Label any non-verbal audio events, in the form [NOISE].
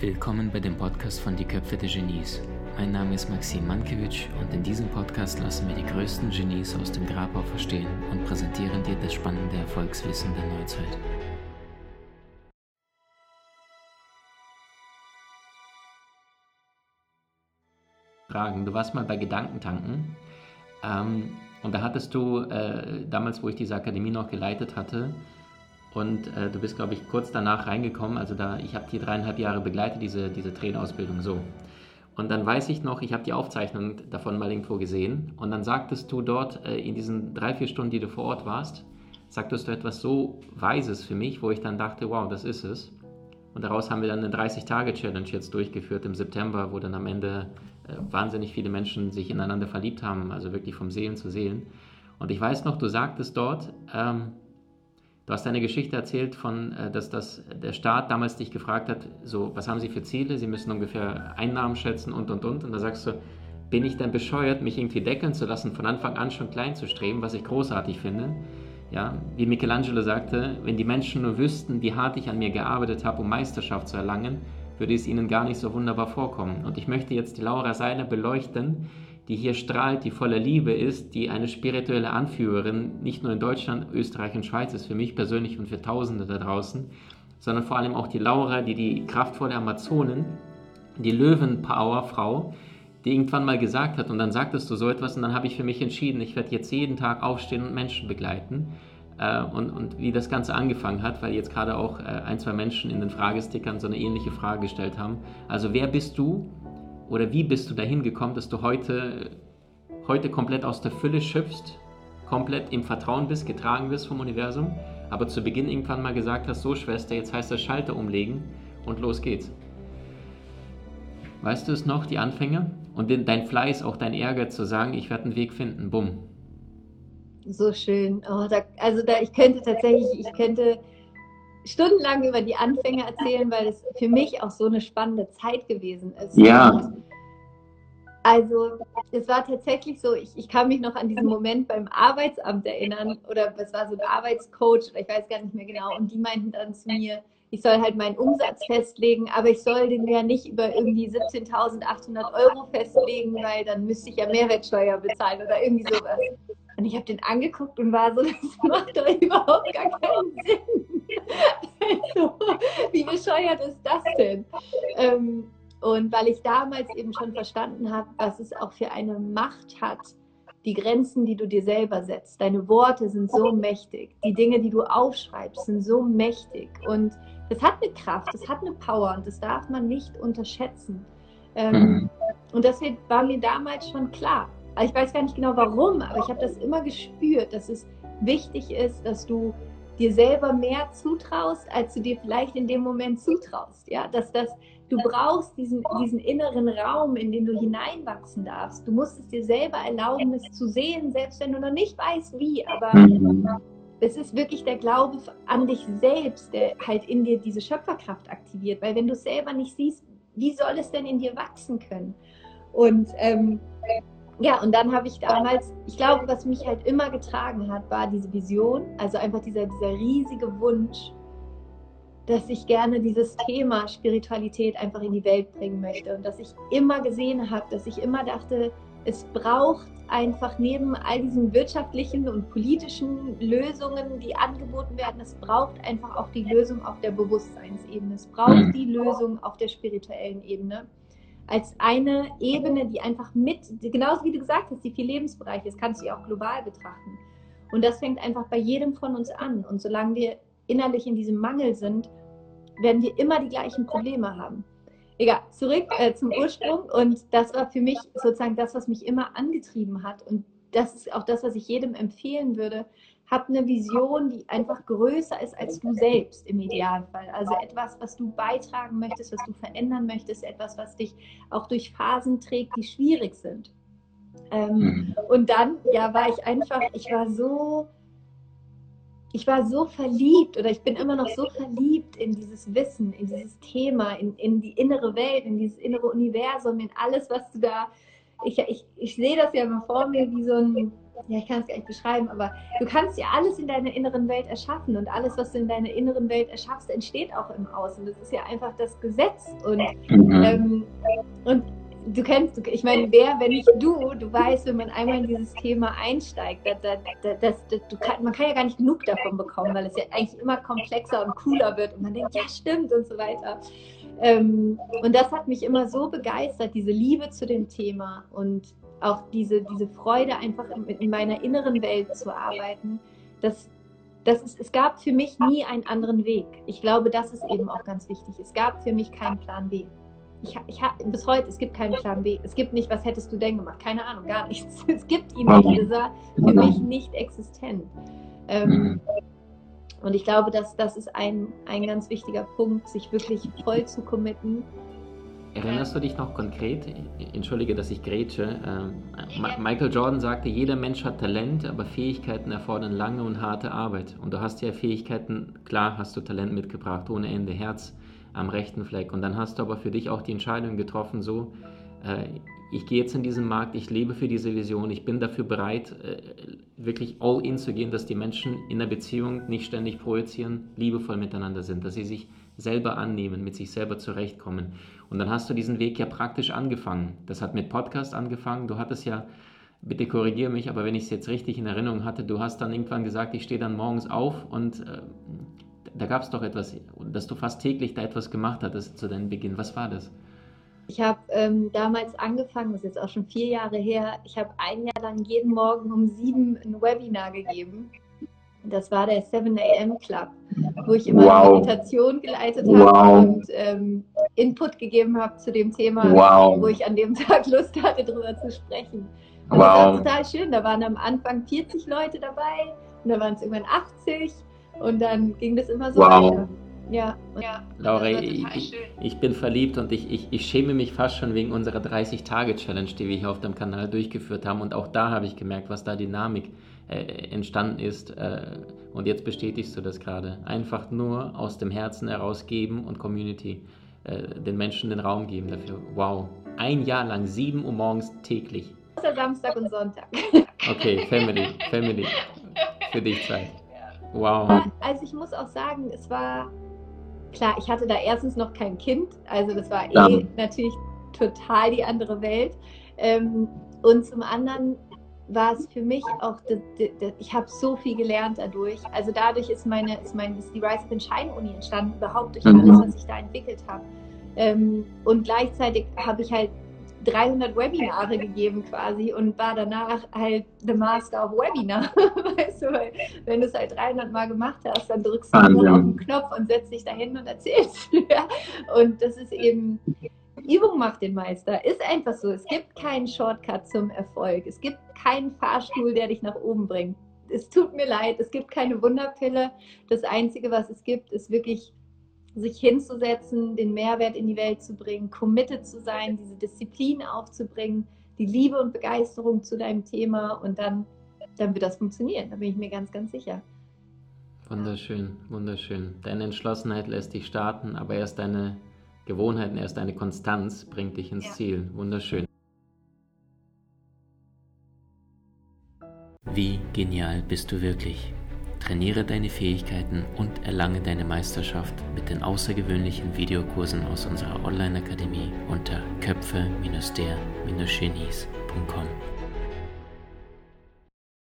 Willkommen bei dem Podcast von Die Köpfe der Genies. Mein Name ist Maxim Mankewitsch und in diesem Podcast lassen wir die größten Genies aus dem Grabau verstehen und präsentieren dir das spannende Erfolgswissen der Neuzeit. Fragen. Du warst mal bei Gedankentanken ähm, und da hattest du äh, damals, wo ich diese Akademie noch geleitet hatte, und äh, du bist, glaube ich, kurz danach reingekommen. Also da, ich habe die dreieinhalb Jahre begleitet, diese, diese Trainerausbildung so. Und dann weiß ich noch, ich habe die Aufzeichnung davon mal irgendwo gesehen. Und dann sagtest du dort äh, in diesen drei, vier Stunden, die du vor Ort warst, sagtest du etwas so Weises für mich, wo ich dann dachte, wow, das ist es. Und daraus haben wir dann eine 30-Tage-Challenge jetzt durchgeführt im September, wo dann am Ende äh, wahnsinnig viele Menschen sich ineinander verliebt haben, also wirklich vom Seelen zu Seelen. Und ich weiß noch, du sagtest dort, ähm, Du hast eine Geschichte erzählt von, äh, dass das, der Staat damals dich gefragt hat, so, was haben Sie für Ziele? Sie müssen ungefähr Einnahmen schätzen und, und, und. Und da sagst du, bin ich denn bescheuert, mich irgendwie deckeln zu lassen, von Anfang an schon klein zu streben, was ich großartig finde? Ja, wie Michelangelo sagte, wenn die Menschen nur wüssten, wie hart ich an mir gearbeitet habe, um Meisterschaft zu erlangen, würde es ihnen gar nicht so wunderbar vorkommen. Und ich möchte jetzt die Laura Seiler beleuchten, die hier strahlt, die voller Liebe ist, die eine spirituelle Anführerin nicht nur in Deutschland, Österreich und Schweiz ist, für mich persönlich und für Tausende da draußen, sondern vor allem auch die Laura, die die kraftvolle Amazonin, die Löwenpower-Frau, die irgendwann mal gesagt hat, und dann sagtest du so etwas, und dann habe ich für mich entschieden, ich werde jetzt jeden Tag aufstehen und Menschen begleiten. Äh, und, und wie das Ganze angefangen hat, weil jetzt gerade auch äh, ein, zwei Menschen in den Fragestickern so eine ähnliche Frage gestellt haben. Also wer bist du oder wie bist du dahin gekommen, dass du heute, heute komplett aus der Fülle schöpfst, komplett im Vertrauen bist, getragen bist vom Universum, aber zu Beginn irgendwann mal gesagt hast, so Schwester, jetzt heißt das Schalter umlegen und los geht's. Weißt du es noch, die Anfänge? Und dein Fleiß, auch dein Ehrgeiz zu sagen, ich werde einen Weg finden, bumm. So schön. Oh, da, also da, ich könnte tatsächlich, ich könnte stundenlang über die Anfänge erzählen, weil es für mich auch so eine spannende Zeit gewesen ist. Ja. Also es war tatsächlich so, ich, ich kann mich noch an diesen Moment beim Arbeitsamt erinnern oder es war so ein Arbeitscoach oder ich weiß gar nicht mehr genau und die meinten dann zu mir, ich soll halt meinen Umsatz festlegen, aber ich soll den ja nicht über irgendwie 17.800 Euro festlegen, weil dann müsste ich ja Mehrwertsteuer bezahlen oder irgendwie sowas. Und ich habe den angeguckt und war so, [LAUGHS] das macht doch überhaupt gar keinen Sinn. [LAUGHS] Also, wie bescheuert ist das denn? Ähm, und weil ich damals eben schon verstanden habe, was es auch für eine Macht hat, die Grenzen, die du dir selber setzt. Deine Worte sind so mächtig. Die Dinge, die du aufschreibst, sind so mächtig. Und das hat eine Kraft, das hat eine Power und das darf man nicht unterschätzen. Ähm, mhm. Und deswegen war mir damals schon klar, ich weiß gar nicht genau warum, aber ich habe das immer gespürt, dass es wichtig ist, dass du dir selber mehr zutraust, als du dir vielleicht in dem Moment zutraust. Ja, dass das, du brauchst diesen, diesen inneren Raum, in den du hineinwachsen darfst. Du musst es dir selber erlauben, es zu sehen, selbst wenn du noch nicht weißt, wie. Aber mhm. es ist wirklich der Glaube an dich selbst, der halt in dir diese Schöpferkraft aktiviert. Weil wenn du es selber nicht siehst, wie soll es denn in dir wachsen können? Und ähm, ja, und dann habe ich damals, ich glaube, was mich halt immer getragen hat, war diese Vision, also einfach dieser, dieser riesige Wunsch, dass ich gerne dieses Thema Spiritualität einfach in die Welt bringen möchte. Und dass ich immer gesehen habe, dass ich immer dachte, es braucht einfach neben all diesen wirtschaftlichen und politischen Lösungen, die angeboten werden, es braucht einfach auch die Lösung auf der Bewusstseinsebene, es braucht die Lösung auf der spirituellen Ebene als eine Ebene, die einfach mit, genauso wie du gesagt hast, die vier Lebensbereiche, das kannst du ja auch global betrachten. Und das fängt einfach bei jedem von uns an. Und solange wir innerlich in diesem Mangel sind, werden wir immer die gleichen Probleme haben. Egal, zurück äh, zum Ursprung. Und das war für mich sozusagen das, was mich immer angetrieben hat. Und das ist auch das, was ich jedem empfehlen würde, hab eine Vision, die einfach größer ist als du selbst im Idealfall. Also etwas, was du beitragen möchtest, was du verändern möchtest, etwas, was dich auch durch Phasen trägt, die schwierig sind. Ähm, mhm. Und dann, ja, war ich einfach, ich war so, ich war so verliebt oder ich bin immer noch so verliebt in dieses Wissen, in dieses Thema, in, in die innere Welt, in dieses innere Universum, in alles, was du da, ich, ich, ich sehe das ja immer vor mir wie so ein ja, ich kann es gar nicht beschreiben, aber du kannst ja alles in deiner inneren Welt erschaffen und alles, was du in deiner inneren Welt erschaffst, entsteht auch im Außen. Das ist ja einfach das Gesetz und, mhm. ähm, und du kennst, ich meine, wer, wenn nicht du, du weißt, wenn man einmal in dieses Thema einsteigt, da, da, da, das, kann, man kann ja gar nicht genug davon bekommen, weil es ja eigentlich immer komplexer und cooler wird und man denkt, ja stimmt und so weiter. Ähm, und das hat mich immer so begeistert, diese Liebe zu dem Thema und auch diese, diese Freude, einfach in, in meiner inneren Welt zu arbeiten. Das, das ist, es gab für mich nie einen anderen Weg. Ich glaube, das ist eben auch ganz wichtig. Es gab für mich keinen Plan B. Ich, ich bis heute, es gibt keinen Plan B. Es gibt nicht, was hättest du denn gemacht? Keine Ahnung, gar nichts. [LAUGHS] Es gibt ihn nicht. Es war für mich nicht existent. Ähm. Und ich glaube, dass das ist ein, ein ganz wichtiger Punkt, sich wirklich voll zu committen. Erinnerst du dich noch konkret? Entschuldige, dass ich grätsche. Ähm, Michael Jordan sagte, jeder Mensch hat Talent, aber Fähigkeiten erfordern lange und harte Arbeit. Und du hast ja Fähigkeiten, klar hast du Talent mitgebracht, ohne Ende, Herz am rechten Fleck. Und dann hast du aber für dich auch die Entscheidung getroffen, so, äh, ich gehe jetzt in diesen Markt, ich lebe für diese Vision, ich bin dafür bereit, äh, wirklich all in zu gehen, dass die Menschen in der Beziehung nicht ständig projizieren, liebevoll miteinander sind, dass sie sich selber annehmen, mit sich selber zurechtkommen. Und dann hast du diesen Weg ja praktisch angefangen. Das hat mit Podcast angefangen. Du hattest ja, bitte korrigiere mich, aber wenn ich es jetzt richtig in Erinnerung hatte, du hast dann irgendwann gesagt, ich stehe dann morgens auf und äh, da gab es doch etwas, dass du fast täglich da etwas gemacht hattest zu deinem Beginn. Was war das? Ich habe ähm, damals angefangen, das ist jetzt auch schon vier Jahre her, ich habe ein Jahr lang jeden Morgen um sieben ein Webinar gegeben. Das war der 7 a.m. Club, wo ich immer wow. Meditation geleitet habe wow. und ähm, Input gegeben habe zu dem Thema, wow. wo ich an dem [LAUGHS] Tag Lust hatte, darüber zu sprechen. Und wow. das war total schön. Da waren am Anfang 40 Leute dabei und da waren es irgendwann 80 und dann ging das immer so wow. weiter. Ja, ja. Laura, ich, ich, bin verliebt und ich, ich, ich schäme mich fast schon wegen unserer 30-Tage-Challenge, die wir hier auf dem Kanal durchgeführt haben. Und auch da habe ich gemerkt, was da Dynamik äh, entstanden ist. Äh, und jetzt bestätigst du das gerade. Einfach nur aus dem Herzen herausgeben und Community äh, den Menschen den Raum geben dafür. Wow. Ein Jahr lang, 7 Uhr morgens täglich. Samstag und Sonntag. Okay, Family, Family. Für dich Zeit. Wow. Also ich muss auch sagen, es war klar, ich hatte da erstens noch kein Kind, also das war ja. eh natürlich total die andere Welt. Ähm, und zum anderen war es für mich auch, ich habe so viel gelernt dadurch. Also dadurch ist meine, ist mein, ist die Rise of Shine Uni entstanden, überhaupt durch alles, mhm. was ich da entwickelt habe. Ähm, und gleichzeitig habe ich halt 300 Webinare gegeben quasi und war danach halt the Master of Webinar. [LAUGHS] weißt du, weil wenn du es halt 300 Mal gemacht hast, dann drückst du Wahnsinn. auf den Knopf und setzt dich dahin und erzählst. [LAUGHS] Und das ist eben, Übung macht den Meister. Ist einfach so. Es gibt keinen Shortcut zum Erfolg. Es gibt keinen Fahrstuhl, der dich nach oben bringt. Es tut mir leid, es gibt keine Wunderpille. Das Einzige, was es gibt, ist wirklich sich hinzusetzen, den Mehrwert in die Welt zu bringen, committed zu sein, diese Disziplin aufzubringen, die Liebe und Begeisterung zu deinem Thema und dann, dann wird das funktionieren. Da bin ich mir ganz, ganz sicher. Wunderschön, wunderschön. Deine Entschlossenheit lässt dich starten, aber erst deine Gewohnheiten, erst deine Konstanz bringt dich ins ja. Ziel. Wunderschön. Wie genial bist du wirklich? Trainiere deine Fähigkeiten und erlange deine Meisterschaft mit den außergewöhnlichen Videokursen aus unserer Online-Akademie unter köpfe-der-genies.com.